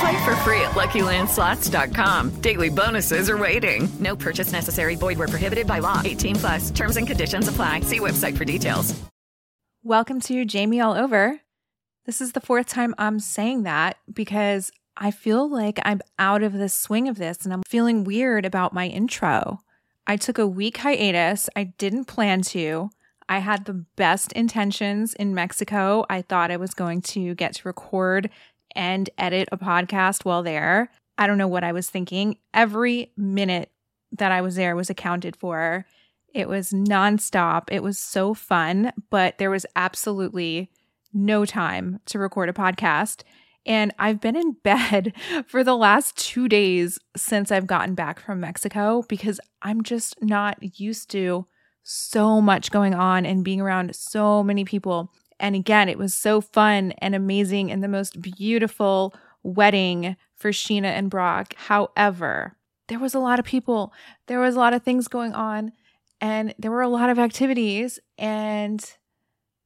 Play for free at LuckyLandSlots.com. Daily bonuses are waiting. No purchase necessary. Void where prohibited by law. 18 plus. Terms and conditions apply. See website for details. Welcome to Jamie All Over. This is the fourth time I'm saying that because I feel like I'm out of the swing of this and I'm feeling weird about my intro. I took a week hiatus. I didn't plan to. I had the best intentions in Mexico. I thought I was going to get to record and edit a podcast while there. I don't know what I was thinking. Every minute that I was there was accounted for. It was nonstop. It was so fun, but there was absolutely no time to record a podcast. And I've been in bed for the last two days since I've gotten back from Mexico because I'm just not used to so much going on and being around so many people. And again, it was so fun and amazing and the most beautiful wedding for Scheana and Brock. However, there was a lot of people, there was a lot of things going on, and there were a lot of activities. And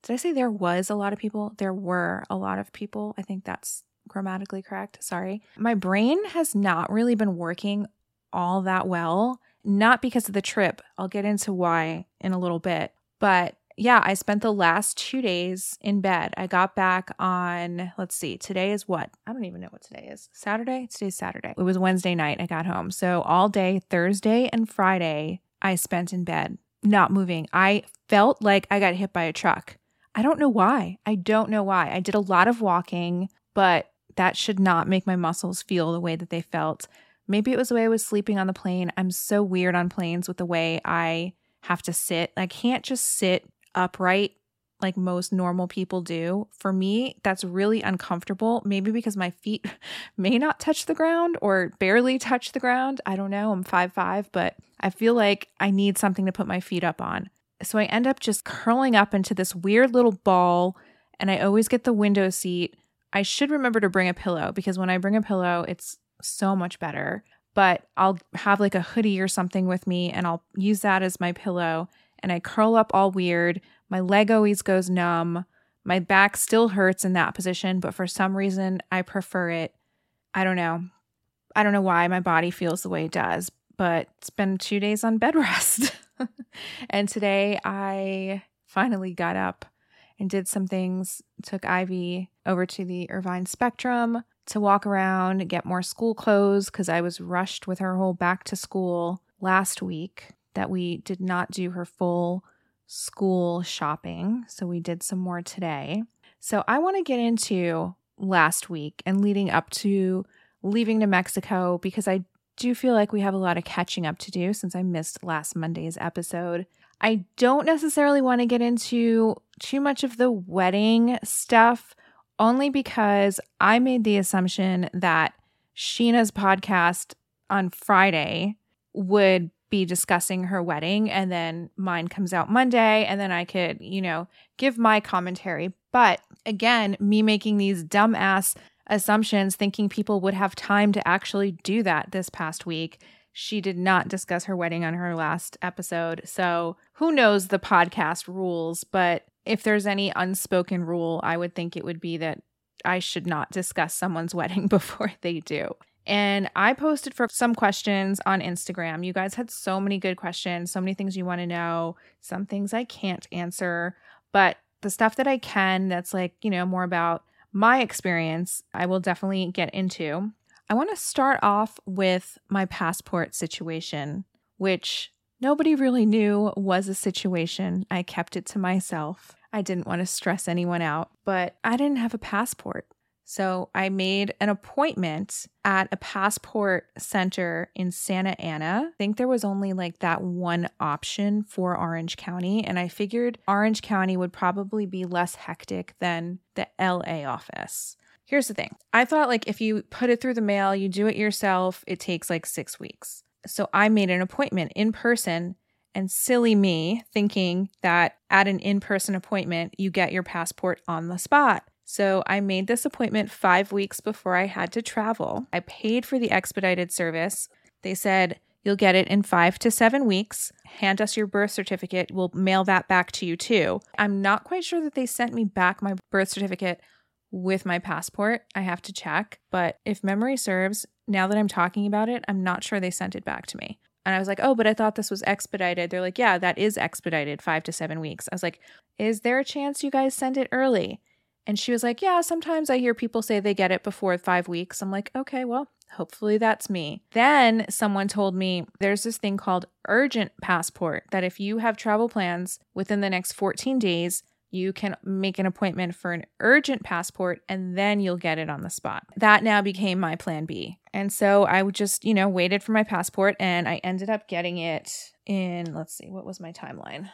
did I say there was a lot of people? There were a lot of people. I think that's grammatically correct. Sorry. My brain has not really been working all that well, not because of the trip. I'll get into why in a little bit. But yeah, I spent the last two days in bed. I got back on, let's see, today is what? I don't even know what today is. Saturday? Today's Saturday. It was Wednesday night I got home. So all day, Thursday and Friday, I spent in bed, not moving. I felt like I got hit by a truck. I don't know why. I don't know why. I did a lot of walking, but that should not make my muscles feel the way that they felt. Maybe it was the way I was sleeping on the plane. I'm so weird on planes with the way I have to sit. I can't just sit upright like most normal people do. For me, that's really uncomfortable. Maybe because my feet may not touch the ground or barely touch the ground. I don't know. I'm five five, but I feel like I need something to put my feet up on. So I end up just curling up into this weird little ball, and I always get the window seat. I should remember to bring a pillow because when I bring a pillow, it's so much better. But I'll have like a hoodie or something with me, and I'll use that as my pillow and I curl up all weird. My leg always goes numb. My back still hurts in that position, but for some reason, I prefer it. I don't know. I don't know why my body feels the way it does, but it's been two days on bed rest. and today I finally got up and did some things. Took Ivy over to the Irvine Spectrum to walk around, get more school clothes because I was rushed with her whole back to school last week that we did not do her full school shopping. So we did some more today. So I want to get into last week and leading up to leaving to Mexico because I do feel like we have a lot of catching up to do since I missed last Monday's episode. I don't necessarily want to get into too much of the wedding stuff, only because I made the assumption that Scheana's podcast on Friday would be discussing her wedding and then mine comes out Monday and then I could, you know, give my commentary. But again, me making these dumbass assumptions thinking people would have time to actually do that this past week. She did not discuss her wedding on her last episode. So, who knows the podcast rules, but if there's any unspoken rule, I would think it would be that I should not discuss someone's wedding before they do. And I posted for some questions on Instagram. You guys had so many good questions, so many things you want to know, some things I can't answer, but the stuff that I can, that's like, you know, more about my experience, I will definitely get into. I want to start off with my passport situation, which nobody really knew was a situation. I kept it to myself. I didn't want to stress anyone out, but I didn't have a passport. So I made an appointment at a passport center in Santa Ana. I think there was only like that one option for Orange County. And I figured Orange County would probably be less hectic than the LA office. Here's the thing I thought like if you put it through the mail, you do it yourself, it takes like six weeks. So I made an appointment in person and silly me thinking that at an in person appointment, you get your passport on the spot. So I made this appointment five weeks before I had to travel. I paid for the expedited service. They said, You'll get it in five to seven weeks. Hand us your birth certificate. We'll mail that back to you too. I'm not quite sure that they sent me back my birth certificate with my passport. I have to check. But if memory serves, now that I'm talking about it, I'm not sure they sent it back to me. And I was like, oh, but I thought this was expedited. They're like, yeah, that is expedited five to seven weeks. I was like, is there a chance you guys send it early? And she was like, Yeah, sometimes I hear people say they get it before five weeks. I'm like, Okay, well, hopefully that's me. Then someone told me there's this thing called urgent passport that if you have travel plans within the next 14 days, you can make an appointment for an urgent passport and then you'll get it on the spot. That now became my plan B. And so I just, you know, waited for my passport and I ended up getting it in, let's see, what was my timeline?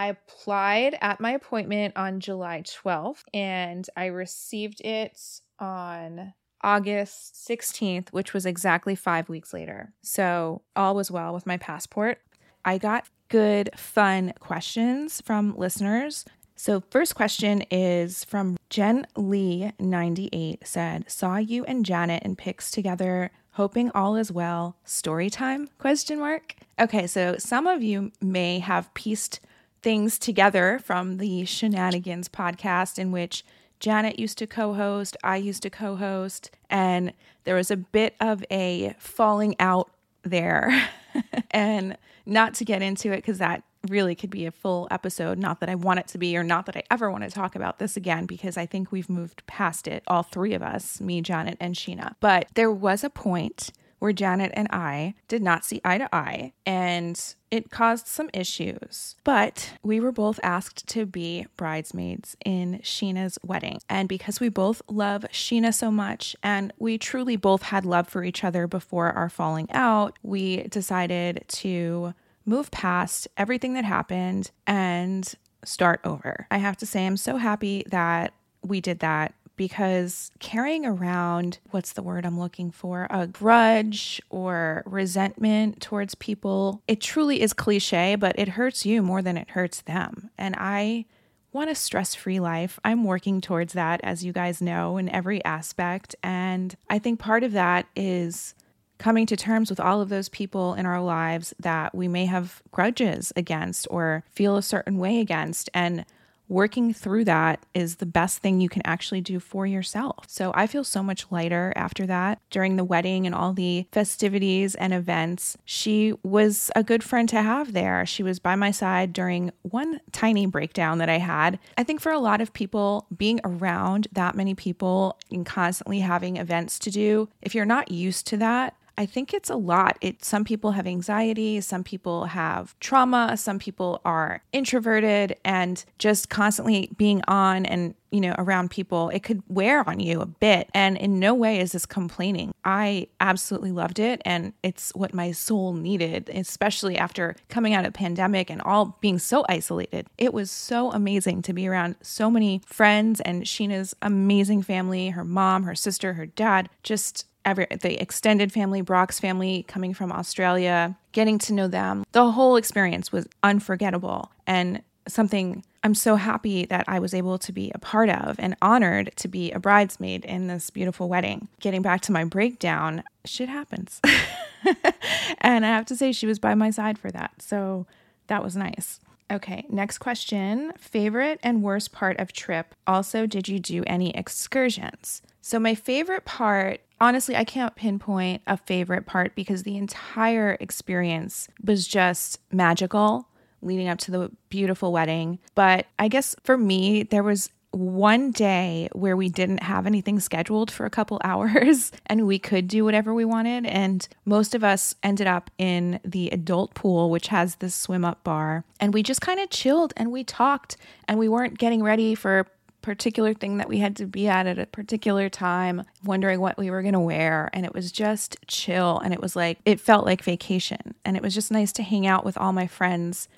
I applied at my appointment on July 12th and I received it on August 16th, which was exactly five weeks later. So all was well with my passport. I got good, fun questions from listeners. So, first question is from Jen Lee 98 said, Saw you and Janet in pics together, hoping all is well. Story time? Question mark. Okay, so some of you may have pieced things together from the Scheananigans podcast, in which Janet used to co host, I used to co host, and there was a bit of a falling out there. and not to get into it, because that really could be a full episode. Not that I want it to be, or not that I ever want to talk about this again, because I think we've moved past it, all three of us, me, Janet, and Scheana. But there was a point where Janet and I did not see eye to eye, and it caused some issues. But we were both asked to be bridesmaids in Scheana's wedding. And because we both love Sheena so much, and we truly both had love for each other before our falling out, we decided to move past everything that happened and start over. I have to say, I'm so happy that we did that because carrying around what's the word I'm looking for a grudge or resentment towards people, it truly is cliche, but it hurts you more than it hurts them. And I want a stress free life. I'm working towards that, as you guys know, in every aspect. And I think part of that is coming to terms with all of those people in our lives that we may have grudges against or feel a certain way against. And working through that is the best thing you can actually do for yourself. So I feel so much lighter after that. During the wedding and all the festivities and events, she was a good friend to have there. She was by my side during one tiny breakdown that I had. I think for a lot of people, being around that many people and constantly having events to do, if you're not used to that, I think it's a lot. It some people have anxiety, some people have trauma, some people are introverted and just constantly being on and you know around people it could wear on you a bit and in no way is this complaining i absolutely loved it and it's what my soul needed especially after coming out of pandemic and all being so isolated it was so amazing to be around so many friends and scheana's amazing family her mom her sister her dad just every the extended family, Brock's family coming from Australia, getting to know them. The whole experience was unforgettable and something I'm so happy that I was able to be a part of and honored to be a bridesmaid in this beautiful wedding. Getting back to my breakdown, shit happens. and I have to say, she was by my side for that. So that was nice. Okay, next question. Favorite and worst part of trip? Also, did you do any excursions? So, my favorite part honestly, I can't pinpoint a favorite part because the entire experience was just magical leading up to the beautiful wedding. But I guess for me, there was one day where we didn't have anything scheduled for a couple hours and we could do whatever we wanted. And most of us ended up in the adult pool, which has this swim up bar. And we just kind of chilled and we talked and we weren't getting ready for particular thing that we had to be at at a particular time, wondering what we were going to wear. And it was just chill. And it was like, it felt like vacation. And it was just nice to hang out with all my friends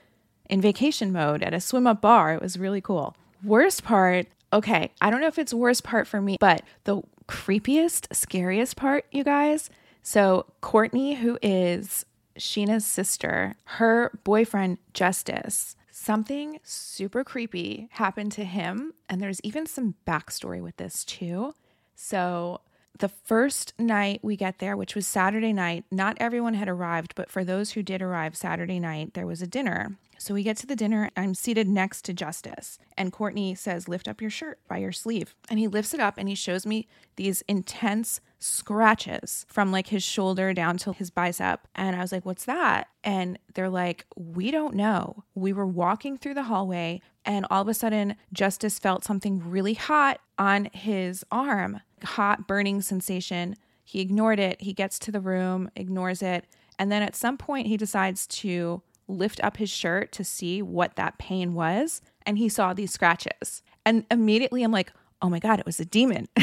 in vacation mode at a swim up bar. It was really cool. Worst part, okay, I don't know if it's worst part for me, but the creepiest, scariest part, you guys. So, Courtney, who is Scheana's sister, her boyfriend, Justice, something super creepy happened to him. And there's even some backstory with this, too. So, the first night we get there, which was Saturday night, not everyone had arrived, but for those who did arrive Saturday night, there was a dinner. So we get to the dinner. I'm seated next to Justice. And Courtney says, Lift up your shirt by your sleeve. And he lifts it up and he shows me these intense scratches from like his shoulder down to his bicep. And I was like, What's that? And they're like, We don't know. We were walking through the hallway and all of a sudden, Justice felt something really hot on his arm, hot burning sensation. He ignored it. He gets to the room, ignores it. And then at some point, he decides to lift up his shirt to see what that pain was. And he saw these scratches. And immediately I'm like, oh my God, it was a demon.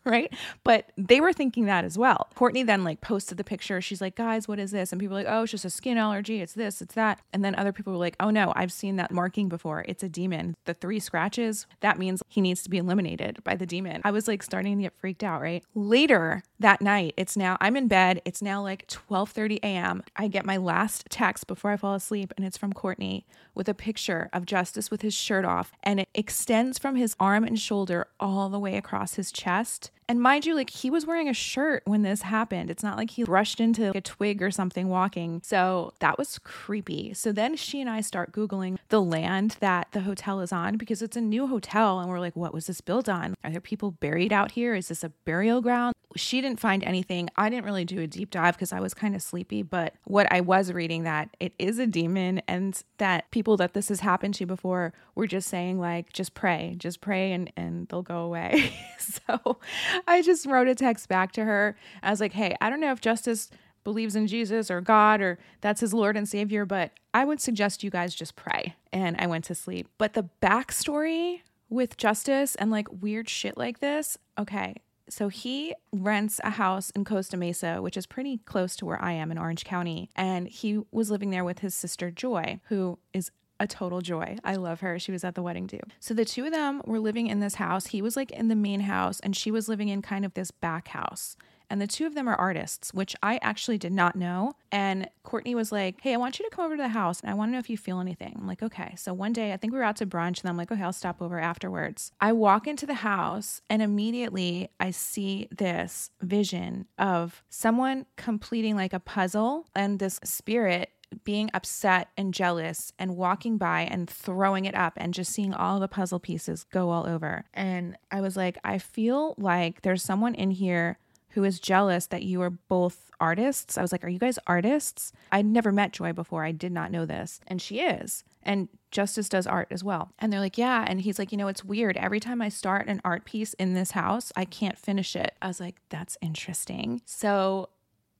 right? But they were thinking that as well. Courtney then like posted the picture. She's like, guys, what is this? And people like, oh, it's just a skin allergy. It's this, it's that. And then other people were like, oh no, I've seen that marking before. It's a demon. The three scratches, that means he needs to be eliminated by the demon. I was like starting to get freaked out, right? Later that night, it's now, I'm in bed. It's now like 12:30 a.m. I get my last text before I fall asleep, and it's from Courtney with a picture of Justice with his shirt off, and it extends from his arm and shoulder all the way across his chest. And mind you, like he was wearing a shirt when this happened. It's not like he rushed into like, a twig or something walking. So that was creepy. So then she and I start Googling the land that the hotel is on because it's a new hotel. And we're like, what was this built on? Are there people buried out here? Is this a burial ground? She didn't find anything. I didn't really do a deep dive because I was kind of sleepy. But what I was reading that it is a demon and that people that this has happened to before were just saying, like, just pray, just pray and, and they'll go away. so I just wrote a text back to her. I was like, hey, I don't know if Justice believes in Jesus or God or that's his Lord and Savior, but I would suggest you guys just pray. And I went to sleep. But the backstory with Justice and like weird shit like this, okay. So he rents a house in Costa Mesa, which is pretty close to where I am in Orange County. And he was living there with his sister Joy, who is a total joy. I love her. She was at the wedding too. So the two of them were living in this house. He was like in the main house and she was living in kind of this back house. And the two of them are artists, which I actually did not know. And Courtney was like, Hey, I want you to come over to the house and I want to know if you feel anything. I'm like, Okay. So one day, I think we were out to brunch and I'm like, Okay, I'll stop over afterwards. I walk into the house and immediately I see this vision of someone completing like a puzzle and this spirit being upset and jealous and walking by and throwing it up and just seeing all the puzzle pieces go all over. And I was like, I feel like there's someone in here who is jealous that you are both artists. I was like, Are you guys artists? I'd never met Joy before. I did not know this. And she is. And Justice does art as well. And they're like, Yeah. And he's like, You know, it's weird. Every time I start an art piece in this house, I can't finish it. I was like, That's interesting. So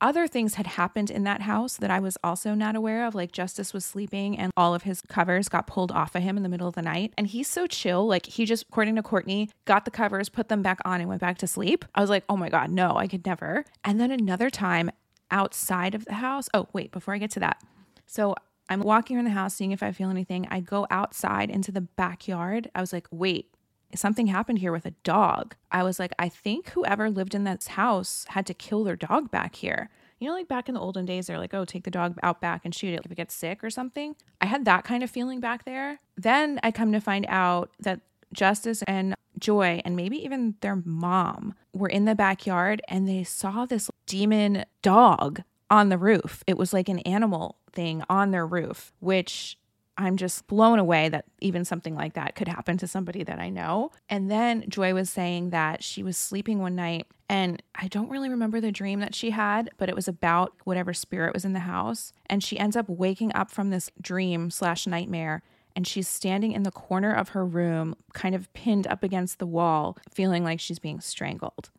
other things had happened in that house that I was also not aware of. Like Justice was sleeping and all of his covers got pulled off of him in the middle of the night. And he's so chill. Like he just, according to Courtney, got the covers, put them back on, and went back to sleep. I was like, oh my God, no, I could never. And then another time outside of the house. Oh, wait, before I get to that. So I'm walking around the house, seeing if I feel anything. I go outside into the backyard. I was like, wait, something happened here with a dog. I was like, I think whoever lived in this house had to kill their dog back here. You know, like back in the olden days, they're like, oh, take the dog out back and shoot it if it gets sick or something. I had that kind of feeling back there. Then I come to find out that Justice and Joy, and maybe even their mom, were in the backyard and they saw this demon dog on the roof. It was like an animal thing on their roof, which I'm just blown away that even something like that could happen to somebody that I know. And then Joy was saying that she was sleeping one night and I don't really remember the dream that she had, but it was about whatever spirit was in the house. And she ends up waking up from this dream slash nightmare and she's standing in the corner of her room, kind of pinned up against the wall, feeling like she's being strangled.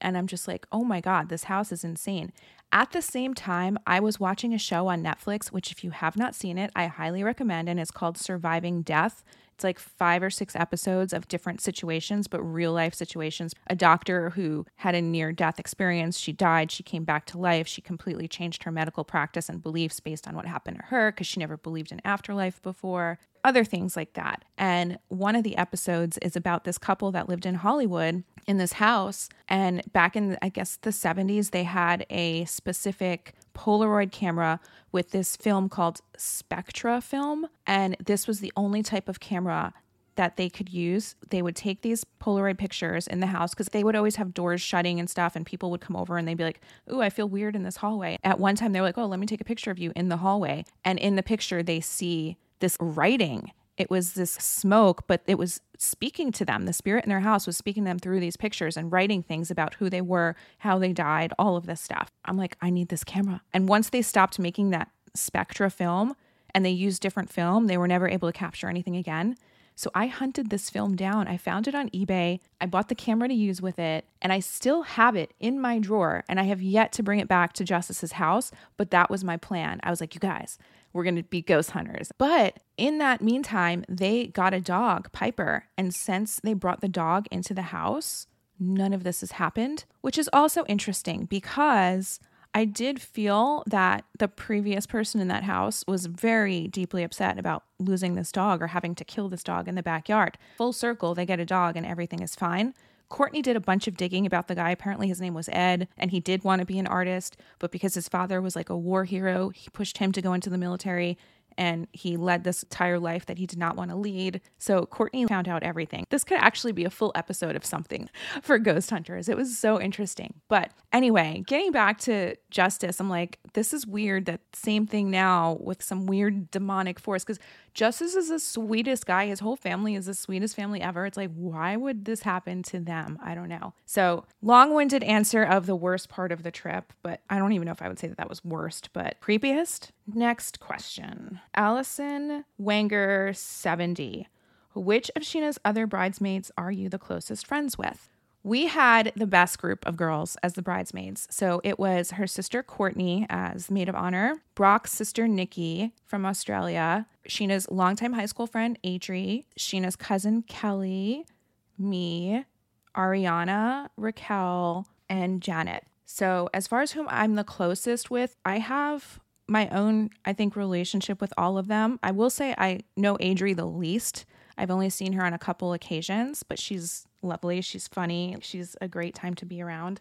And I'm just like, oh my God, this house is insane. At the same time, I was watching a show on Netflix, which, if you have not seen it, I highly recommend, and it's called Surviving Death. It's like five or six episodes of different situations, but real life situations. A doctor who had a near death experience, she died, she came back to life, she completely changed her medical practice and beliefs based on what happened to her because she never believed in afterlife before, other things like that. And one of the episodes is about this couple that lived in Hollywood in this house. And back in, I guess, the 70s, they had a specific Polaroid camera with this film called Spectra film. And this was the only type of camera that they could use. They would take these Polaroid pictures in the house because they would always have doors shutting and stuff, and people would come over and they'd be like, Ooh, I feel weird in this hallway. At one time, they were like, Oh, let me take a picture of you in the hallway. And in the picture, they see this writing it was this smoke, but it was speaking to them. The spirit in their house was speaking to them through these pictures and writing things about who they were, how they died, all of this stuff. I'm like, I need this camera. And once they stopped making that Spectra film and they used different film, they were never able to capture anything again. So I hunted this film down. I found it on eBay. I bought the camera to use with it, and I still have it in my drawer. And I have yet to bring it back to Justice's house, but that was my plan. I was like, you guys, we're going to be ghost hunters. But in that meantime, they got a dog, Piper. And since they brought the dog into the house, none of this has happened, which is also interesting because I did feel that the previous person in that house was very deeply upset about losing this dog or having to kill this dog in the backyard. Full circle, they get a dog and everything is fine. Courtney did a bunch of digging about the guy. Apparently, his name was Ed, and he did want to be an artist, but because his father was like a war hero, he pushed him to go into the military and he led this entire life that he did not want to lead. So Courtney found out everything. This could actually be a full episode of something for Ghost Hunters. It was so interesting. But anyway, getting back to Justice, I'm like, this is weird that same thing now with some weird demonic force because Justice is the sweetest guy. His whole family is the sweetest family ever. It's like, why would this happen to them? I don't know. So, long winded answer of the worst part of the trip, but I don't even know if I would say that that was worst, but creepiest. Next question Allison Wanger, 70. Which of Scheana's other bridesmaids are you the closest friends with? We had the best group of girls as the bridesmaids. So it was her sister Courtney as maid of honor, Brock's sister Nikki from Australia, Scheana's longtime high school friend Adri, Scheana's cousin Kelly, me, Ariana, Raquel, and Janet. So as far as whom I'm the closest with, I have my own, I think, relationship with all of them. I will say I know Adri the least. I've only seen her on a couple occasions, but she's lovely. She's funny. She's a great time to be around.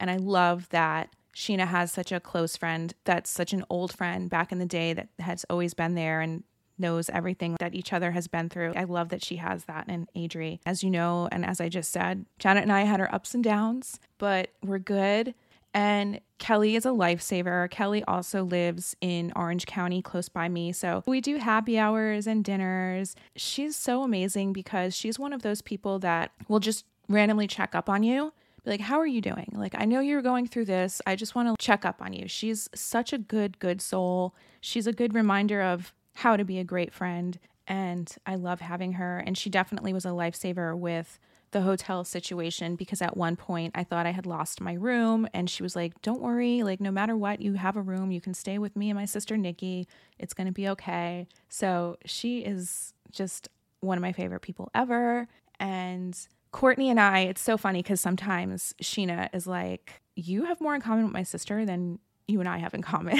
And I love that Scheana has such a close friend that's such an old friend back in the day that has always been there and knows everything that each other has been through. I love that she has that in Adri. As you know, and as I just said, Janet and I had our ups and downs, but we're good. And Kelly is a lifesaver. Kelly also lives in Orange County close by me. So we do happy hours and dinners. She's so amazing because she's one of those people that will just randomly check up on you. Be like, how are you doing? Like, I know you're going through this. I just want to check up on you. She's such a good, good soul. She's a good reminder of how to be a great friend. And I love having her. And she definitely was a lifesaver with the hotel situation because at one point I thought I had lost my room and she was like, "Don't worry, like no matter what, you have a room. You can stay with me and my sister Nikki. It's going to be okay." So, she is just one of my favorite people ever and Courtney and I, it's so funny cuz sometimes Scheana is like, "You have more in common with my sister than you and I have in common.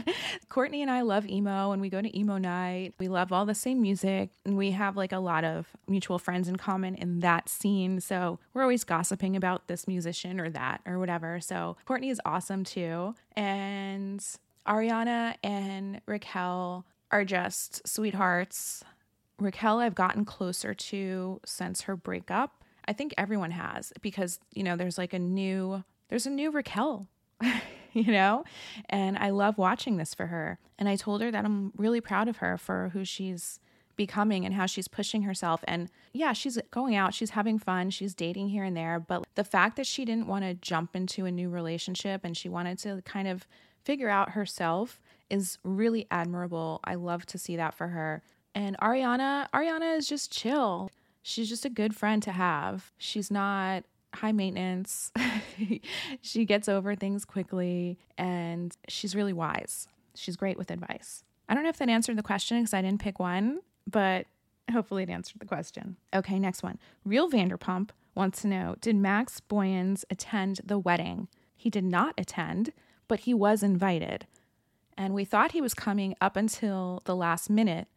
Courtney and I love emo and we go to emo night. We love all the same music and we have like a lot of mutual friends in common in that scene. So we're always gossiping about this musician or that or whatever. So Courtney is awesome too. And Ariana and Raquel are just sweethearts. Raquel, I've gotten closer to since her breakup. I think everyone has because, you know, there's like a new, there's a new Raquel. you know? And I love watching this for her. And I told her that I'm really proud of her for who she's becoming and how she's pushing herself. And yeah, she's going out, she's having fun, she's dating here and there. But the fact that she didn't want to jump into a new relationship and she wanted to kind of figure out herself is really admirable. I love to see that for her. And Ariana, Ariana is just chill. She's just a good friend to have. She's not high maintenance. she gets over things quickly and she's really wise. She's great with advice. I don't know if that answered the question because I didn't pick one, but hopefully it answered the question. Okay, next one. Real Vanderpump wants to know Did Max Boyens attend the wedding? He did not attend, but he was invited. And we thought he was coming up until the last minute.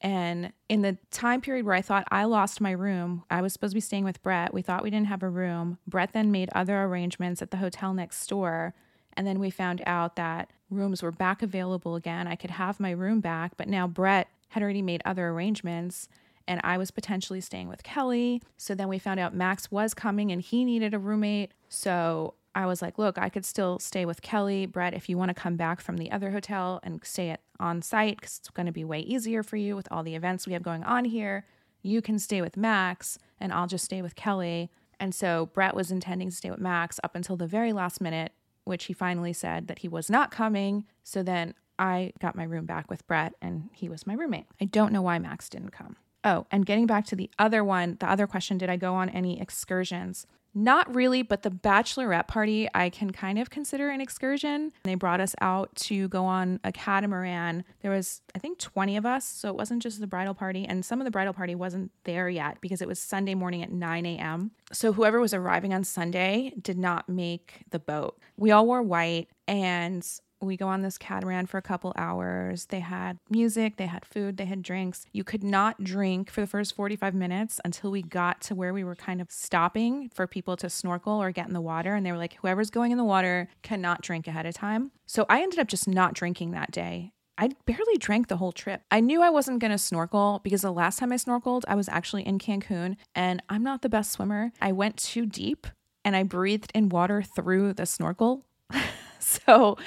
And in the time period where I thought I lost my room, I was supposed to be staying with Brett. We thought we didn't have a room. Brett then made other arrangements at the hotel next door. And then we found out that rooms were back available again. I could have my room back, but now Brett had already made other arrangements and I was potentially staying with Kelly. So then we found out Max was coming and he needed a roommate. So I was like, look, I could still stay with Kelly. Brett, if you want to come back from the other hotel and stay at, on site, because it's going to be way easier for you with all the events we have going on here, you can stay with Max and I'll just stay with Kelly. And so Brett was intending to stay with Max up until the very last minute, which he finally said that he was not coming. So then I got my room back with Brett and he was my roommate. I don't know why Max didn't come. Oh, and getting back to the other one, the other question did I go on any excursions? Not really, but the bachelorette party I can kind of consider an excursion. They brought us out to go on a catamaran. There was, I think, 20 of us. So it wasn't just the bridal party. And some of the bridal party wasn't there yet because it was Sunday morning at 9 a.m. So whoever was arriving on Sunday did not make the boat. We all wore white and we go on this catamaran for a couple hours. They had music, they had food, they had drinks. You could not drink for the first 45 minutes until we got to where we were kind of stopping for people to snorkel or get in the water. And they were like, whoever's going in the water cannot drink ahead of time. So I ended up just not drinking that day. I barely drank the whole trip. I knew I wasn't going to snorkel because the last time I snorkeled, I was actually in Cancun and I'm not the best swimmer. I went too deep and I breathed in water through the snorkel. so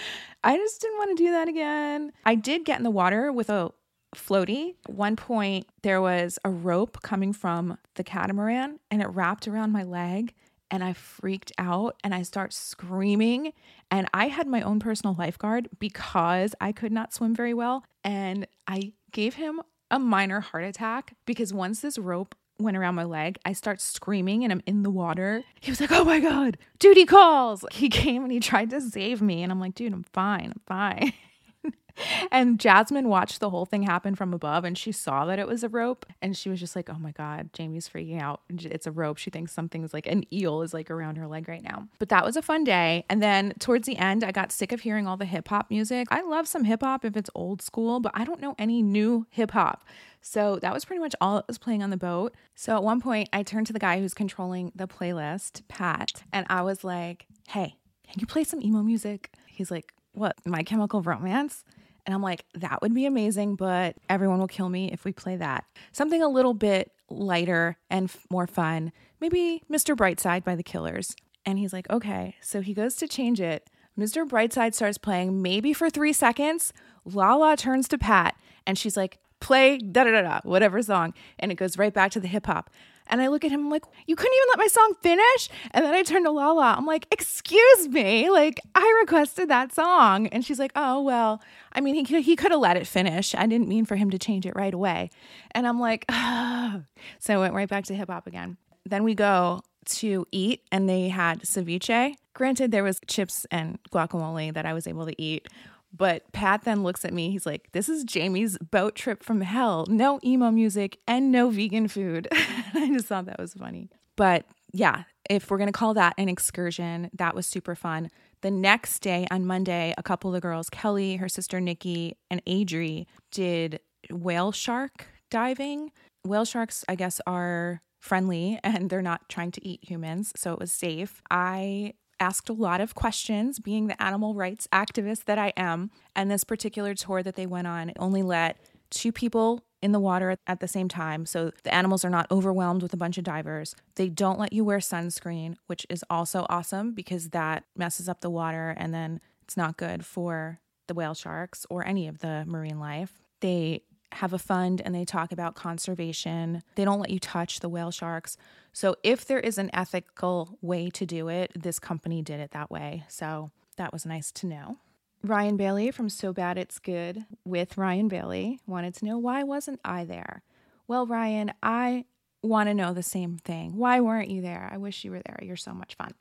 I just didn't want to do that again. I did get in the water with a floaty. At one point, there was a rope coming from the catamaran and it wrapped around my leg. And I freaked out and I start screaming. And I had my own personal lifeguard because I could not swim very well. And I gave him a minor heart attack because once this rope went around my leg. I start screaming and I'm in the water. He was like, Oh my God, duty calls. He came and he tried to save me. And I'm like, Dude, I'm fine. I'm fine. and Jasmine watched the whole thing happen from above and she saw that it was a rope and she was just like, oh my God, Jamie's freaking out. It's a rope. She thinks something's like an eel is like around her leg right now. But that was a fun day. And then towards the end, I got sick of hearing all the hip hop music. I love some hip hop if it's old school, but I don't know any new hip hop. So that was pretty much all that was playing on the boat. So at one point, I turned to the guy who's controlling the playlist, Pat, and I was like, hey, can you play some emo music? He's like, what, My Chemical Romance? And I'm like, that would be amazing, but everyone will kill me if we play that. Something a little bit lighter and f- more fun. Maybe Mr. Brightside by the Killers. And he's like, okay. So he goes to change it. Mr. Brightside starts playing maybe for three seconds. Lala turns to Pat and she's like, play da da da da, whatever song. And it goes right back to the hip hop. And I look at him, I'm like, you couldn't even let my song finish? And then I turn to Lala, I'm like, excuse me, like I requested that song. And she's like, oh, well, I mean, he, he could have let it finish. I didn't mean for him to change it right away. And I'm like, oh. So I went right back to hip hop again. Then we go to eat and they had ceviche. Granted, there was chips and guacamole that I was able to eat, but Pat then looks at me. He's like, This is Jamie's boat trip from hell. No emo music and no vegan food. I just thought that was funny. But yeah, if we're going to call that an excursion, that was super fun. The next day on Monday, a couple of the girls, Kelly, her sister Nikki, and Adri, did whale shark diving. Whale sharks, I guess, are friendly and they're not trying to eat humans, so it was safe. I asked a lot of questions, being the animal rights activist that I am. And this particular tour that they went on only let two people in the water at the same time. So the animals are not overwhelmed with a bunch of divers. They don't let you wear sunscreen, which is also awesome because that messes up the water and then it's not good for the whale sharks or any of the marine life. They have a fund and they talk about conservation. They don't let you touch the whale sharks. So if there is an ethical way to do it, this company did it that way. So that was nice to know. Ryan Bailey from So Bad It's Good with Ryan Bailey wanted to know why wasn't I there? Well, Ryan, I want to know the same thing. Why weren't you there? I wish you were there. You're so much fun.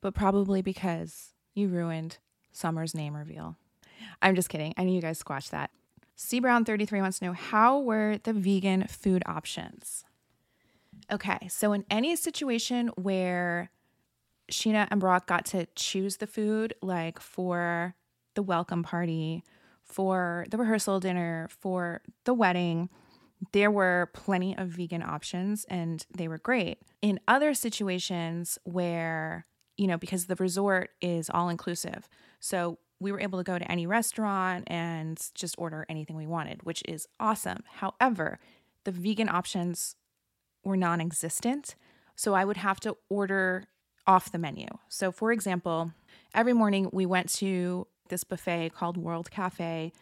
But probably because you ruined Summer's name reveal. I'm just kidding. I knew you guys squashed that. C Brown 33 wants to know how were the vegan food options? Okay, so in any situation where Scheana and Brock got to choose the food, like for the welcome party, for the rehearsal dinner, for the wedding, there were plenty of vegan options and they were great. In other situations where, you know, because the resort is all inclusive, so we were able to go to any restaurant and just order anything we wanted, which is awesome. However, the vegan options were non existent. So I would have to order off the menu. So, for example, every morning we went to this buffet called World Cafe,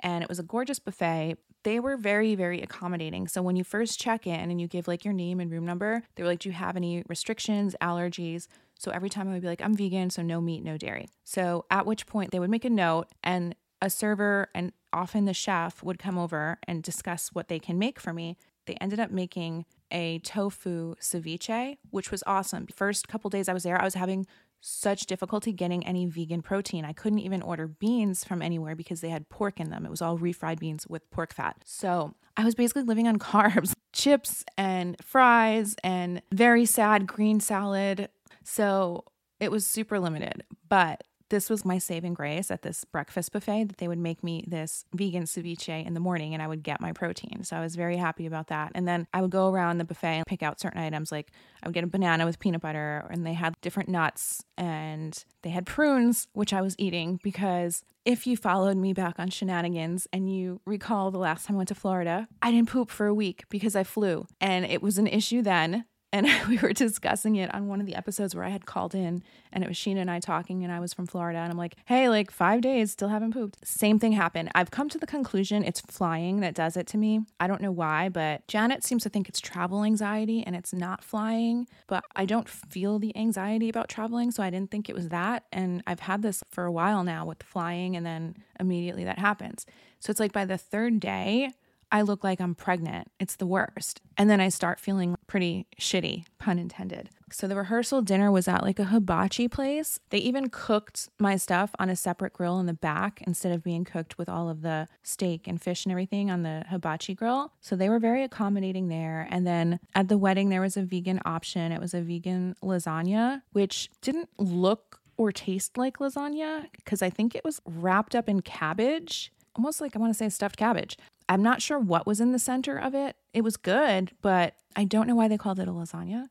and it was a gorgeous buffet. They were very, very accommodating. So, when you first check in and you give like your name and room number, they were like, Do you have any restrictions, allergies? So, every time I would be like, I'm vegan, so no meat, no dairy. So, at which point they would make a note, and a server and often the chef would come over and discuss what they can make for me. They ended up making a tofu ceviche, which was awesome. First couple days I was there, I was having such difficulty getting any vegan protein. I couldn't even order beans from anywhere because they had pork in them. It was all refried beans with pork fat. So I was basically living on carbs, chips and fries, and very sad green salad. So it was super limited. But this was my saving grace at this breakfast buffet that they would make me this vegan ceviche in the morning and I would get my protein. So I was very happy about that. And then I would go around the buffet and pick out certain items. Like I would get a banana with peanut butter and they had different nuts and they had prunes, which I was eating because if you followed me back on scheananigans and you recall the last time I went to Florida, I didn't poop for a week because I flew. And it was an issue then and we were discussing it on one of the episodes where I had called in and it was Scheana and I talking and I was from Florida and I'm like, hey, like five days, still haven't pooped. Same thing happened. I've come to the conclusion it's flying that does it to me. I don't know why, but Janet seems to think it's travel anxiety and it's not flying, but I don't feel the anxiety about traveling. So I didn't think it was that. And I've had this for a while now with flying and then immediately that happens. So it's like by the third day, I look like I'm pregnant. It's the worst. And then I start feeling pretty shitty, pun intended. So the rehearsal dinner was at like a hibachi place. They even cooked my stuff on a separate grill in the back instead of being cooked with all of the steak and fish and everything on the hibachi grill. So they were very accommodating there. And then at the wedding, there was a vegan option. It was a vegan lasagna, which didn't look or taste like lasagna because I think it was wrapped up in cabbage almost like I want to say stuffed cabbage. I'm not sure what was in the center of it. It was good, but I don't know why they called it a lasagna.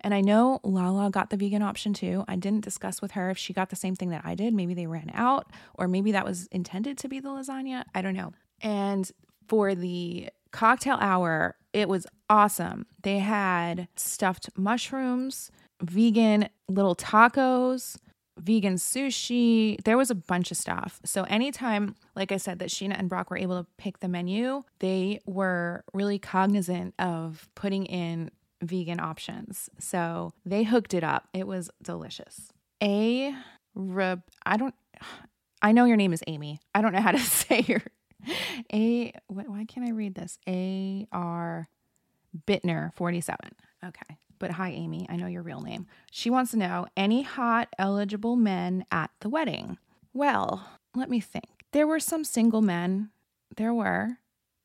And I know Lala got the vegan option too. I didn't discuss with her if she got the same thing that I did. Maybe they ran out, or maybe that was intended to be the lasagna. I don't know. And for the cocktail hour, it was awesome. They had stuffed mushrooms, vegan little tacos, vegan sushi. There was a bunch of stuff. So anytime, like I said, that Scheana and Brock were able to pick the menu, they were really cognizant of putting in vegan options. So they hooked it up. It was delicious. A I don't I know your name is Amy. I don't know how to say your A why can't I read this? A R Bittner 47. Okay. But hi, Amy. I know your real name. She wants to know any hot, eligible men at the wedding. Well, let me think. There were some single men. There were.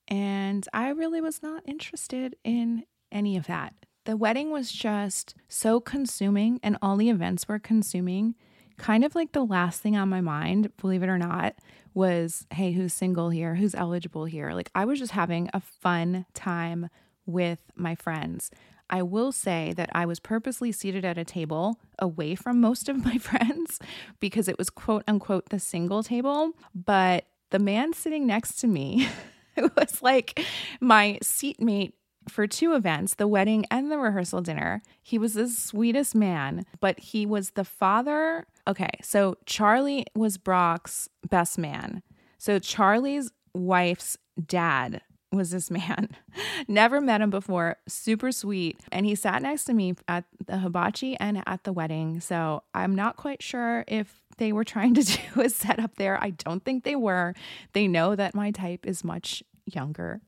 And I really was not interested in any of that. The wedding was just so consuming, and all the events were consuming. Kind of like the last thing on my mind, believe it or not, was hey, who's single here? Who's eligible here? Like, I was just having a fun time with my friends. I will say that I was purposely seated at a table away from most of my friends because it was quote unquote the single table. But the man sitting next to me was like my seatmate for two events, the wedding and the rehearsal dinner. He was the sweetest man, but he was the father. Okay, so Charlie was Brock's best man. So Charlie's wife's dad was this man. Never met him before, super sweet. And he sat next to me at the hibachi and at the wedding. So I'm not quite sure if they were trying to do a setup there. I don't think they were. They know that my type is much younger,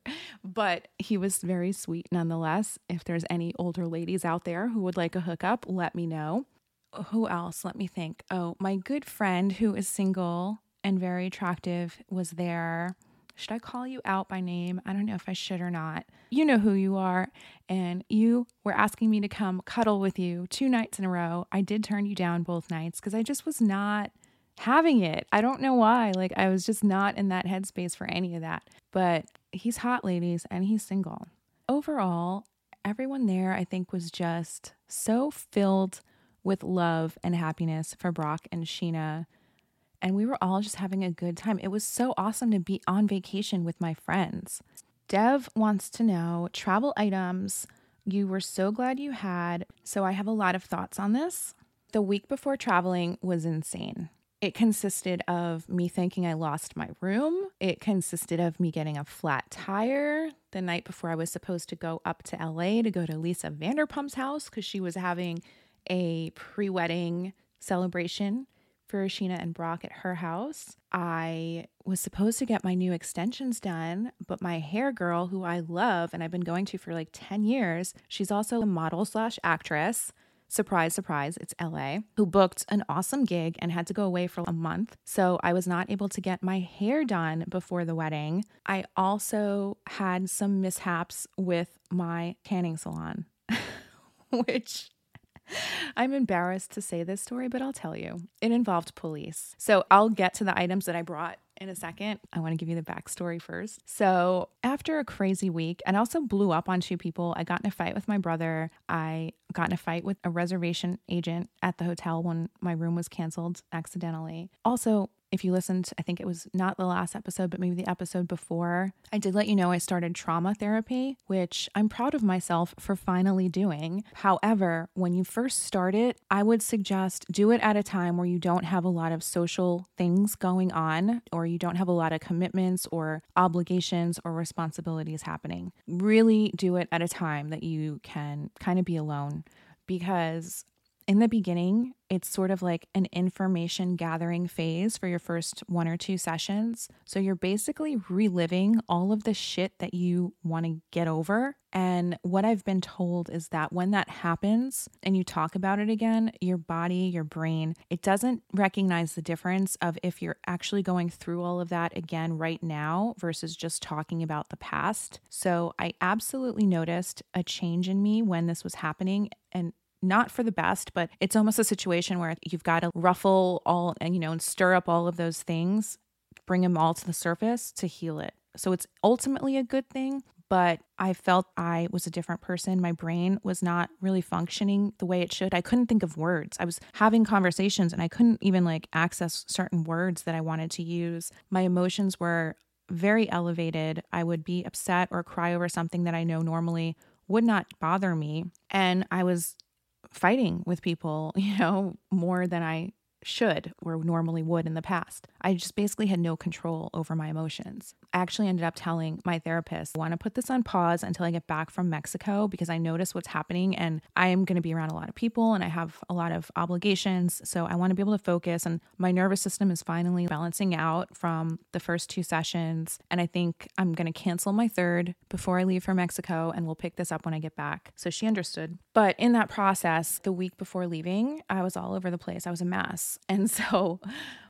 but he was very sweet nonetheless. If there's any older ladies out there who would like a hookup, let me know. Who else? Let me think. Oh, my good friend who is single and very attractive was there. Should I call you out by name? I don't know if I should or not. You know who you are. And you were asking me to come cuddle with you two nights in a row. I did turn you down both nights because I just was not having it. I don't know why. Like, I was just not in that headspace for any of that. But he's hot, ladies, and he's single. Overall, everyone there, I think, was just so filled with love and happiness for Brock and Scheana and we were all just having a good time. It was so awesome to be on vacation with my friends. Dev wants to know travel items you were so glad you had. So I have a lot of thoughts on this. The week before traveling was insane. It consisted of me thinking I lost my room. It consisted of me getting a flat tire the night before I was supposed to go up to LA to go to Lisa Vanderpump's house because she was having a pre wedding celebration for Scheana and Brock at her house. I was supposed to get my new extensions done, but my hair girl, who I love and I've been going to for like 10 years, she's also a model slash actress. Surprise, surprise, it's LA, who booked an awesome gig and had to go away for a month. So I was not able to get my hair done before the wedding. I also had some mishaps with my tanning salon, which I'm embarrassed to say this story, but I'll tell you. It involved police. So I'll get to the items that I brought in a second. I want to give you the backstory first. So, after a crazy week, and also blew up on two people, I got in a fight with my brother. I got in a fight with a reservation agent at the hotel when my room was canceled accidentally. Also, if you listened, I think it was not the last episode, but maybe the episode before, I did let you know I started trauma therapy, which I'm proud of myself for finally doing. However, when you first start it, I would suggest do it at a time where you don't have a lot of social things going on, or you don't have a lot of commitments or obligations or responsibilities happening. Really do it at a time that you can kind of be alone because in the beginning, it's sort of like an information gathering phase for your first one or two sessions. So you're basically reliving all of the shit that you want to get over. And what I've been told is that when that happens and you talk about it again, your body, your brain, it doesn't recognize the difference of if you're actually going through all of that again right now versus just talking about the past. So I absolutely noticed a change in me when this was happening. And not for the best, but it's almost a situation where you've got to ruffle all and, you know, and stir up all of those things, bring them all to the surface to heal it. So it's ultimately a good thing, but I felt I was a different person. My brain was not really functioning the way it should. I couldn't think of words. I was having conversations and I couldn't even like access certain words that I wanted to use. My emotions were very elevated. I would be upset or cry over something that I know normally would not bother me. And I was fighting with people, you know, more than I should or normally would in the past. I just basically had no control over my emotions. Actually ended up telling my therapist, I want to put this on pause until I get back from Mexico because I notice what's happening and I am going to be around a lot of people and I have a lot of obligations. So I want to be able to focus and my nervous system is finally balancing out from the first two sessions. And I think I'm going to cancel my third before I leave for Mexico and we'll pick this up when I get back. So she understood. But in that process, the week before leaving, I was all over the place. I was a mess. And so,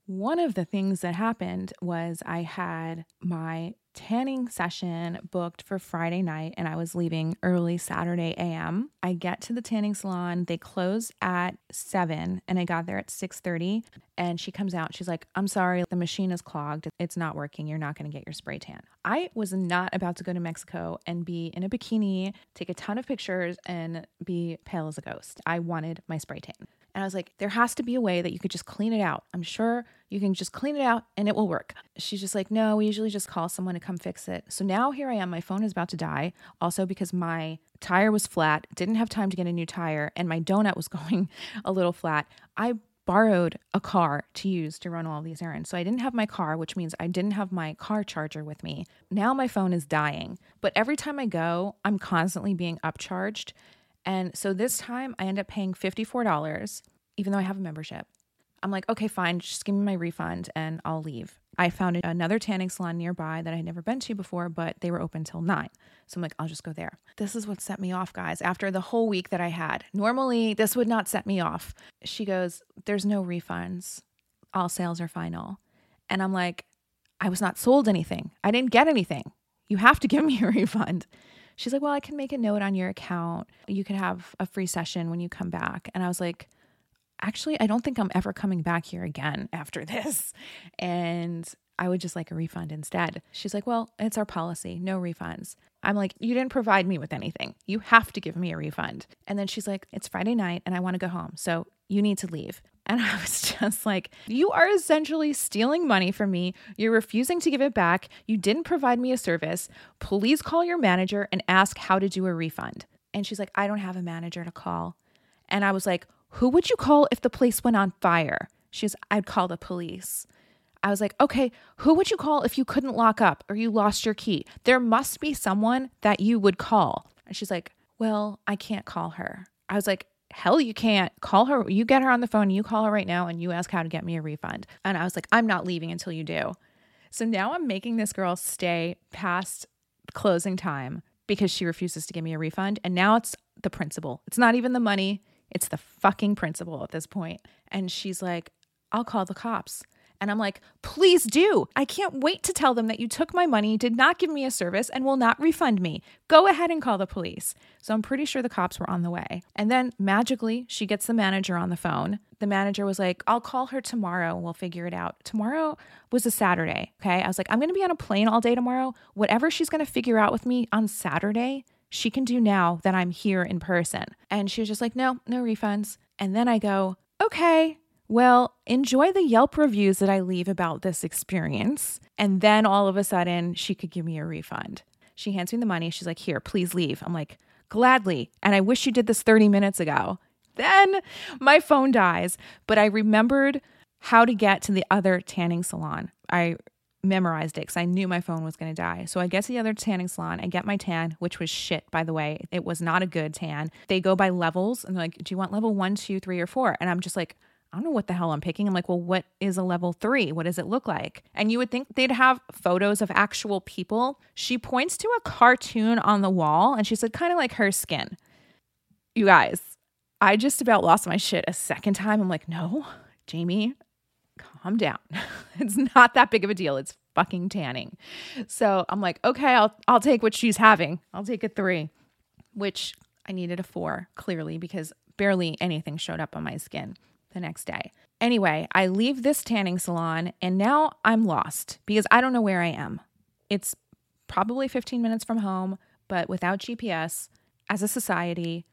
one of the things that happened was I had my tanning session booked for Friday night and I was leaving early Saturday AM. I get to the tanning salon, they close at 7 and I got there at 6:30 and she comes out. She's like, "I'm sorry, the machine is clogged. It's not working. You're not going to get your spray tan." I was not about to go to Mexico and be in a bikini, take a ton of pictures and be pale as a ghost. I wanted my spray tan. And I was like, there has to be a way that you could just clean it out. I'm sure you can just clean it out and it will work. She's just like, no, we usually just call someone to come fix it. So now here I am. My phone is about to die. Also, because my tire was flat, didn't have time to get a new tire, and my donut was going a little flat. I borrowed a car to use to run all these errands. So I didn't have my car, which means I didn't have my car charger with me. Now my phone is dying. But every time I go, I'm constantly being upcharged. And so this time I end up paying $54, even though I have a membership. I'm like, okay, fine, just give me my refund and I'll leave. I found another tanning salon nearby that I had never been to before, but they were open till nine. So I'm like, I'll just go there. This is what set me off, guys, after the whole week that I had. Normally, this would not set me off. She goes, There's no refunds, all sales are final. And I'm like, I was not sold anything. I didn't get anything. You have to give me a refund. She's like, Well, I can make a note on your account. You could have a free session when you come back. And I was like, Actually, I don't think I'm ever coming back here again after this. And I would just like a refund instead. She's like, Well, it's our policy, no refunds. I'm like, You didn't provide me with anything. You have to give me a refund. And then she's like, It's Friday night and I want to go home. So you need to leave. And I was just like, You are essentially stealing money from me. You're refusing to give it back. You didn't provide me a service. Please call your manager and ask how to do a refund. And she's like, I don't have a manager to call. And I was like, Who would you call if the place went on fire? She's, I'd call the police. I was like, okay, who would you call if you couldn't lock up or you lost your key? There must be someone that you would call. And she's like, well, I can't call her. I was like, hell, you can't call her. You get her on the phone, you call her right now, and you ask how to get me a refund. And I was like, I'm not leaving until you do. So now I'm making this girl stay past closing time because she refuses to give me a refund. And now it's the principle. It's not even the money, it's the fucking principle at this point. And she's like, I'll call the cops. And I'm like, please do. I can't wait to tell them that you took my money, did not give me a service, and will not refund me. Go ahead and call the police. So I'm pretty sure the cops were on the way. And then magically, she gets the manager on the phone. The manager was like, I'll call her tomorrow we'll figure it out. Tomorrow was a Saturday. Okay. I was like, I'm going to be on a plane all day tomorrow. Whatever she's going to figure out with me on Saturday, she can do now that I'm here in person. And she was just like, no, no refunds. And then I go, okay, well, enjoy the Yelp reviews that I leave about this experience. And then all of a sudden, she could give me a refund. She hands me the money. She's like, Here, please leave. I'm like, Gladly. And I wish you did this 30 minutes ago. Then my phone dies, but I remembered how to get to the other tanning salon. I memorized it because I knew my phone was going to die. So I get to the other tanning salon. I get my tan, which was shit, by the way. It was not a good tan. They go by levels and they're like, do you want level one, two, three, or four? And I'm just like, I don't know what the hell I'm picking. I'm like, well, what is a level three? What does it look like? And you would think they'd have photos of actual people. She points to a cartoon on the wall and she said, kind of like her skin. You guys, I just about lost my shit a second time. I'm like, no, Jamie, calm down. it's not that big of a deal. It's fucking tanning. So I'm like, okay, I'll I'll take what she's having. I'll take a three, which I needed a four, clearly, because barely anything showed up on my skin the next day. Anyway, I leave this tanning salon and now I'm lost because I don't know where I am. It's probably 15 minutes from home, but without GPS, as a society,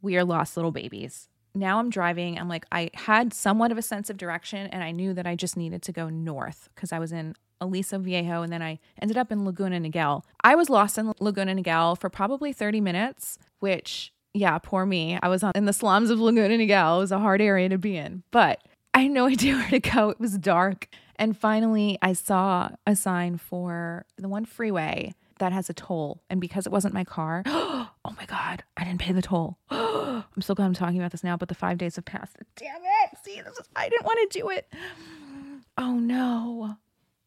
we are lost little babies. Now I'm driving. I'm like, I had somewhat of a sense of direction and I knew that I just needed to go north because I was in Aliso Viejo and then I ended up in Laguna Niguel. I was lost in Laguna Niguel for probably 30 minutes, which yeah, poor me. I was on, in the slums of Laguna Niguel. It was a hard area to be in, but I had no idea where to go. It was dark. And finally, I saw a sign for the one freeway that has a toll. And because it wasn't my car, oh my God, I didn't pay the toll. I'm so glad I'm talking about this now, but the five days have passed. Damn it. See, this is, I didn't want to do it. Oh no.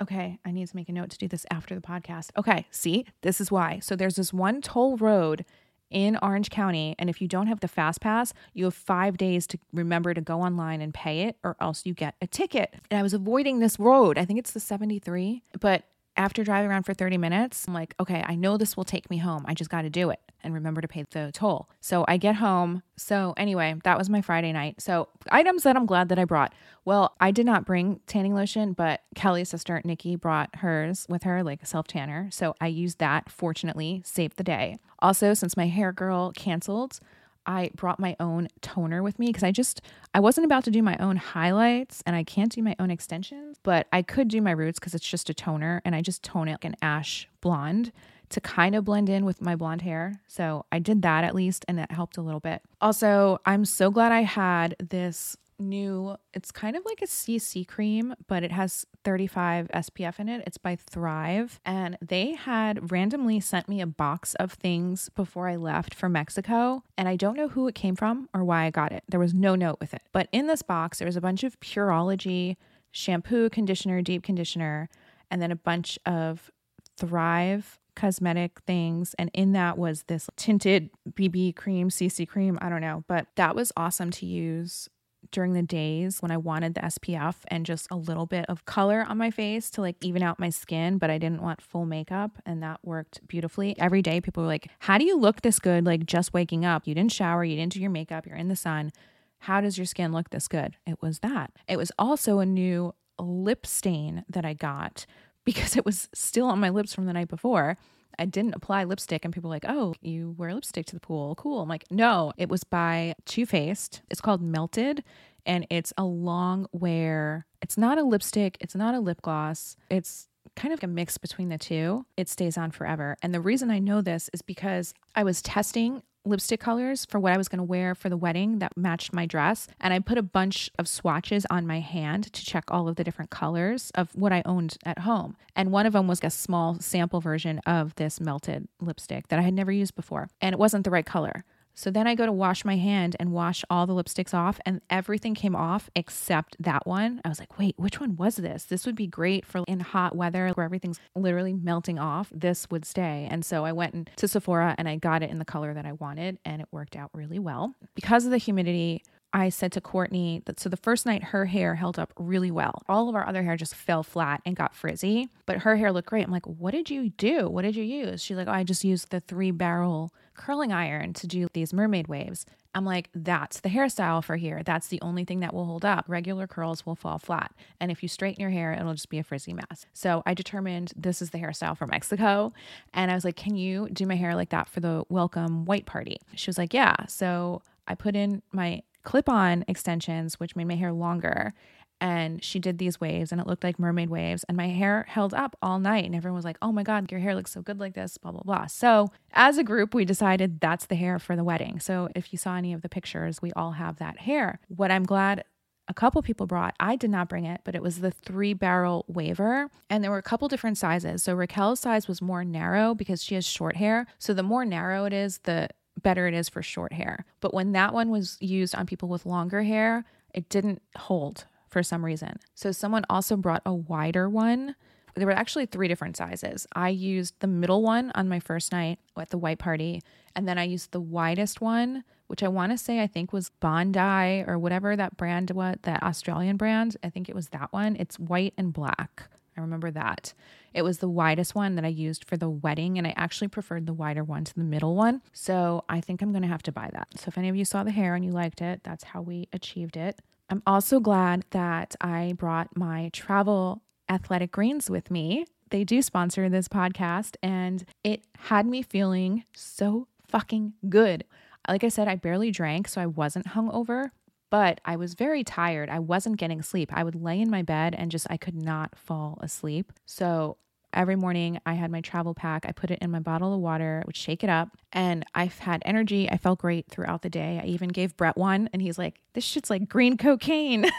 Okay, I need to make a note to do this after the podcast. Okay, see, this is why. So there's this one toll road in Orange County. And if you don't have the Fast Pass, you have five days to remember to go online and pay it, or else you get a ticket. And I was avoiding this road. I think it's the 73. But after driving around for 30 minutes, I'm like, okay, I know this will take me home. I just got to do it and remember to pay the toll. So I get home. So anyway, that was my Friday night. So items that I'm glad that I brought. Well, I did not bring tanning lotion, but Kelly's sister Nikki brought hers with her, like a self tanner. So I used that. Fortunately, saved the day. Also, since my hair girl canceled, I brought my own toner with me because I just I wasn't about to do my own highlights and I can't do my own extensions, but I could do my roots because it's just a toner and I just tone it like an ash blonde to kind of blend in with my blonde hair. So I did that at least and that helped a little bit. Also, I'm so glad I had this new, it's kind of like a CC cream, but it has 35 SPF in it. It's by Thrive. And they had randomly sent me a box of things before I left for Mexico. And I don't know who it came from or why I got it. There was no note with it. But in this box, there was a bunch of Pureology shampoo, conditioner, deep conditioner, and then a bunch of Thrive cosmetic things. And in that was this tinted BB cream, CC cream. I don't know, but that was awesome to use during the days when I wanted the SPF and just a little bit of color on my face to like even out my skin, but I didn't want full makeup. And that worked beautifully. Every day, people were like, How do you look this good? Like just waking up, you didn't shower, you didn't do your makeup, you're in the sun. How does your skin look this good? It was that. It was also a new lip stain that I got because it was still on my lips from the night before. I didn't apply lipstick, and people were like, oh, you wear lipstick to the pool. Cool. I'm like, no, it was by Too Faced. It's called Melted, and it's a long wear. It's not a lipstick, it's not a lip gloss. It's kind of a mix between the two. It stays on forever. And the reason I know this is because I was testing lipstick colors for what I was going to wear for the wedding that matched my dress. And I put a bunch of swatches on my hand to check all of the different colors of what I owned at home. And one of them was a small sample version of this melted lipstick that I had never used before. And it wasn't the right color. So then I go to wash my hand and wash all the lipsticks off, and everything came off except that one. I was like, wait, which one was this? This would be great for in hot weather where everything's literally melting off. This would stay. And so I went to Sephora and I got it in the color that I wanted, and it worked out really well. Because of the humidity, I said to Courtney that so the first night her hair held up really well. All of our other hair just fell flat and got frizzy, but her hair looked great. I'm like, what did you do? What did you use? She's like, oh, I just used the three barrel curling iron to do these mermaid waves. I'm like, that's the hairstyle for here. That's the only thing that will hold up. Regular curls will fall flat. And if you straighten your hair, it'll just be a frizzy mess. So I determined this is the hairstyle for Mexico. And I was like, can you do my hair like that for the welcome white party? She was like, yeah. So I put in my clip on extensions, which made my hair longer. And she did these waves and it looked like mermaid waves. And my hair held up all night. And everyone was like, oh my God, your hair looks so good like this, blah, blah, blah. So as a group, we decided that's the hair for the wedding. So if you saw any of the pictures, we all have that hair. What I'm glad a couple people brought. I did not bring it, but it was the three barrel waver. And there were a couple different sizes. So Raquel's size was more narrow because she has short hair. So the more narrow it is, the better it is for short hair. But when that one was used on people with longer hair, it didn't hold for some reason. So someone also brought a wider one. There were actually three different sizes. I used the middle one on my first night at the white party, and then I used the widest one, which I want to say I think was Bondi or whatever that brand was, that Australian brand. I think it was that one. It's white and black. I remember that. It was the widest one that I used for the wedding, and I actually preferred the wider one to the middle one. So I think I'm to have to buy that. So if any of you saw the hair and you liked it, that's how we achieved it. I'm also glad that I brought my travel athletic greens with me. They do sponsor this podcast, and it had me feeling so fucking good. Like I said, I barely drank, so I wasn't hungover, but I was very tired. I wasn't getting sleep. I would lay in my bed and just, I could not fall asleep. So every morning I had my travel pack. I put it in my bottle of water, would shake it up, and I've had energy. I felt great throughout the day. I even gave Brett one, and he's like, This shit's like green cocaine.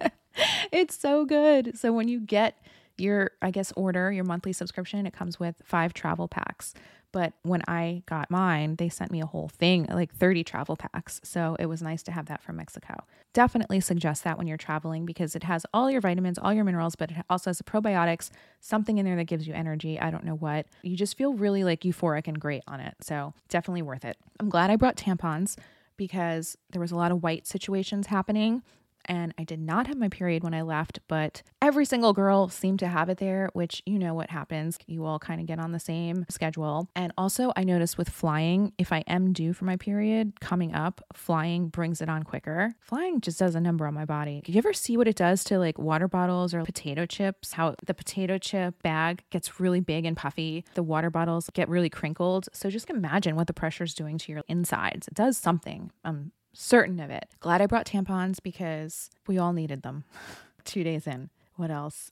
it's so good. So when you get your, I guess, order, your monthly subscription, it comes with five travel packs. But when I got mine, they sent me a whole thing, like 30 travel packs. So it was nice to have that from Mexico. Definitely suggest that when you're traveling because it has all your vitamins, all your minerals, but it also has probiotics, something in there that gives you energy. I don't know what. You just feel really like euphoric and great on it. So definitely worth it. I'm glad I brought tampons because there was a lot of white situations happening and I did not have my period when I left, but every single girl seemed to have it there, which you know what happens. You all kind of get on the same schedule. And also, I noticed with flying, if I am due for my period coming up, flying brings it on quicker. Flying just does a number on my body. You ever see what it does to like water bottles or potato chips? How the potato chip bag gets really big and puffy, the water bottles get really crinkled. So just imagine what the pressure is doing to your insides. It does something. Um, certain of it. Glad I brought tampons because we all needed them two days in. What else?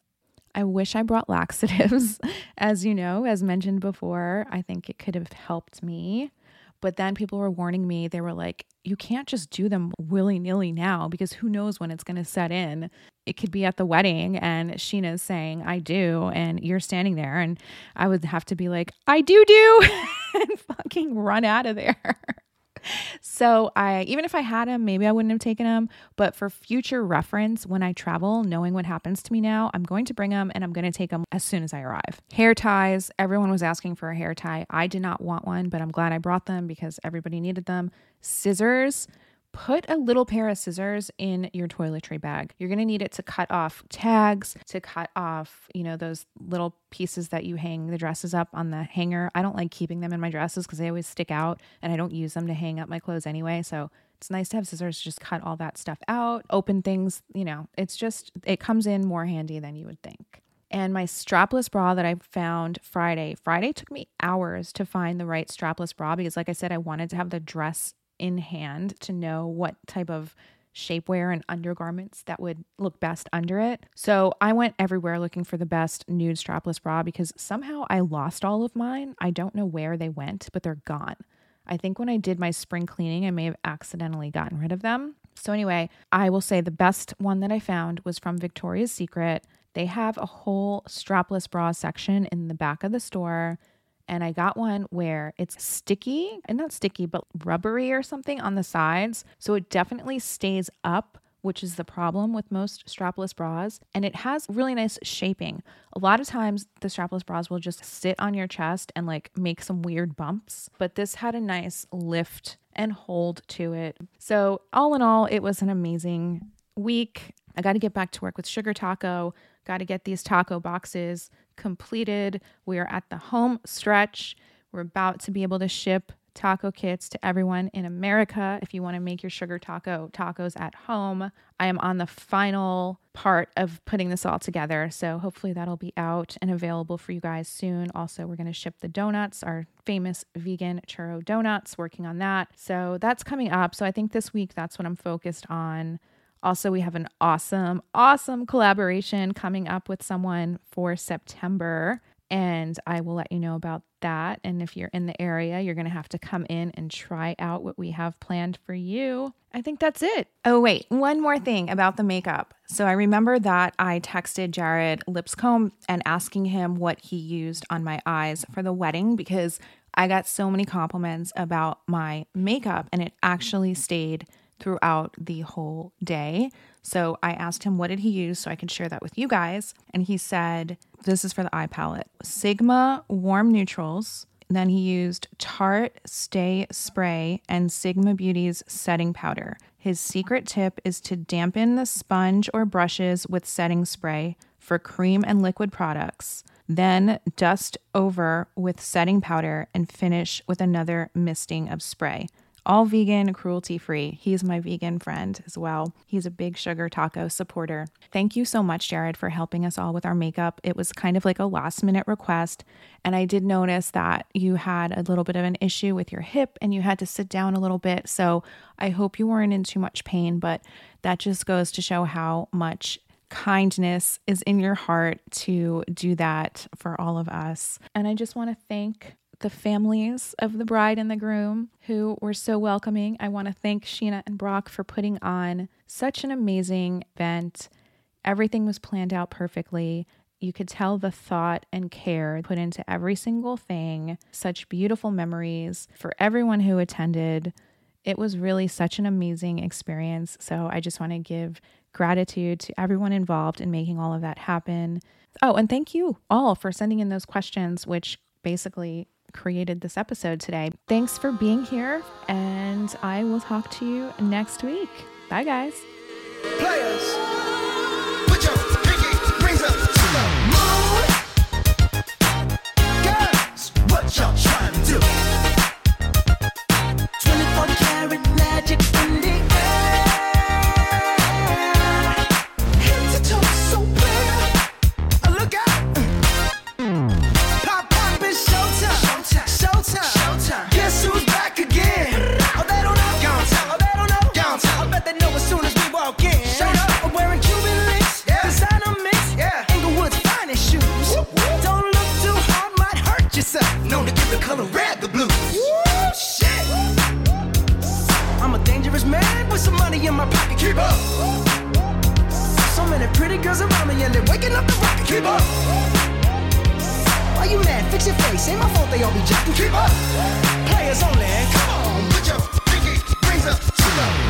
I wish I brought laxatives. as you know, as mentioned before, I think it could have helped me. But then people were warning me, they were like, you can't just do them willy nilly now because who knows when it's going to set in. It could be at the wedding and Scheana's saying, I do. And you're standing there. And I would have to be like, I do do and fucking run out of there. So I even if I had them, maybe I wouldn't have taken them. But for future reference, when I travel, knowing what happens to me now, I'm going to bring them and I'm going to take them as soon as I arrive. Hair ties. Everyone was asking for a hair tie. I did not want one, but I'm glad I brought them because everybody needed them. Scissors put a little pair of scissors in your toiletry bag. You're going to need it to cut off tags, to cut off, you know, those little pieces that you hang the dresses up on the hanger. I don't like keeping them in my dresses because they always stick out and I don't use them to hang up my clothes anyway. So it's nice to have scissors to just cut all that stuff out, open things, you know, it's just, it comes in more handy than you would think. And my strapless bra that I found Friday, Friday took me hours to find the right strapless bra because, like I said, I wanted to have the dress in hand to know what type of shapewear and undergarments that would look best under it. So I went everywhere looking for the best nude strapless bra because somehow I lost all of mine. I don't know where they went, but they're gone. I think when I did my spring cleaning, I may have accidentally gotten rid of them. So, anyway, I will say the best one that I found was from Victoria's Secret. They have a whole strapless bra section in the back of the store and I got one where it's sticky and not sticky, but rubbery or something on the sides. So it definitely stays up which is the problem with most strapless bras. And it has really nice shaping. A lot of times, the strapless bras will just sit on your chest and like make some weird bumps, but this had a nice lift and hold to it. So, all in all, it was an amazing week. I got to get back to work with Sugar Taco, got to get these taco boxes completed. We are at the home stretch. We're about to be able to ship taco kits to everyone in America if you want to make your sugar taco tacos at home. I am on the final part of putting this all together, so hopefully that'll be out and available for you guys soon. Also, we're going to ship the donuts, our famous vegan churro donuts, working on that. So that's coming up. So I think this week that's what I'm focused on. Also, we have an awesome, awesome collaboration coming up with someone for September. And I will let you know about that. And if you're in the area, you're going to have to come in and try out what we have planned for you. I think that's it. Oh, wait, one more thing about the makeup. So I remember that I texted Jared Lipscomb and asking him what he used on my eyes for the wedding because I got so many compliments about my makeup and it actually stayed throughout the whole day. So I asked him what did he use so I could share that with you guys. And he said, this is for the eye palette Sigma Warm Neutrals. Then he used Tarte Stay Spray and Sigma Beauty's setting powder. His secret tip is to dampen the sponge or brushes with setting spray for cream and liquid products. Then dust over with setting powder and finish with another misting of spray all vegan, cruelty free. He's my vegan friend as well. He's a big sugar taco supporter. Thank you so much, Jared, for helping us all with our makeup. It was kind of like a last minute request. And I did notice that you had a little bit of an issue with your hip and you had to sit down a little bit. So I hope you weren't in too much pain, but that just goes to show how much kindness is in your heart to do that for all of us. And I just want to thank the families of the bride and the groom who were so welcoming. I want to thank Scheana and Brock for putting on such an amazing event. Everything was planned out perfectly. You could tell the thought and care put into every single thing. Such beautiful memories for everyone who attended. It was really such an amazing experience. So I just want to give gratitude to everyone involved in making all of that happen. Oh, and thank you all for sending in those questions, which basically created this episode today. Thanks for being here, and I will talk to you next week. Bye, guys. Players, known to give the color red the blues. I'm a dangerous man with some money in my pocket. Keep up. So many pretty girls around me and they're waking up the rocket. Keep up. Why you mad? Fix your face. Ain't my fault they all be jacking. Keep up. Players only. Come on, put your pinky rings up to the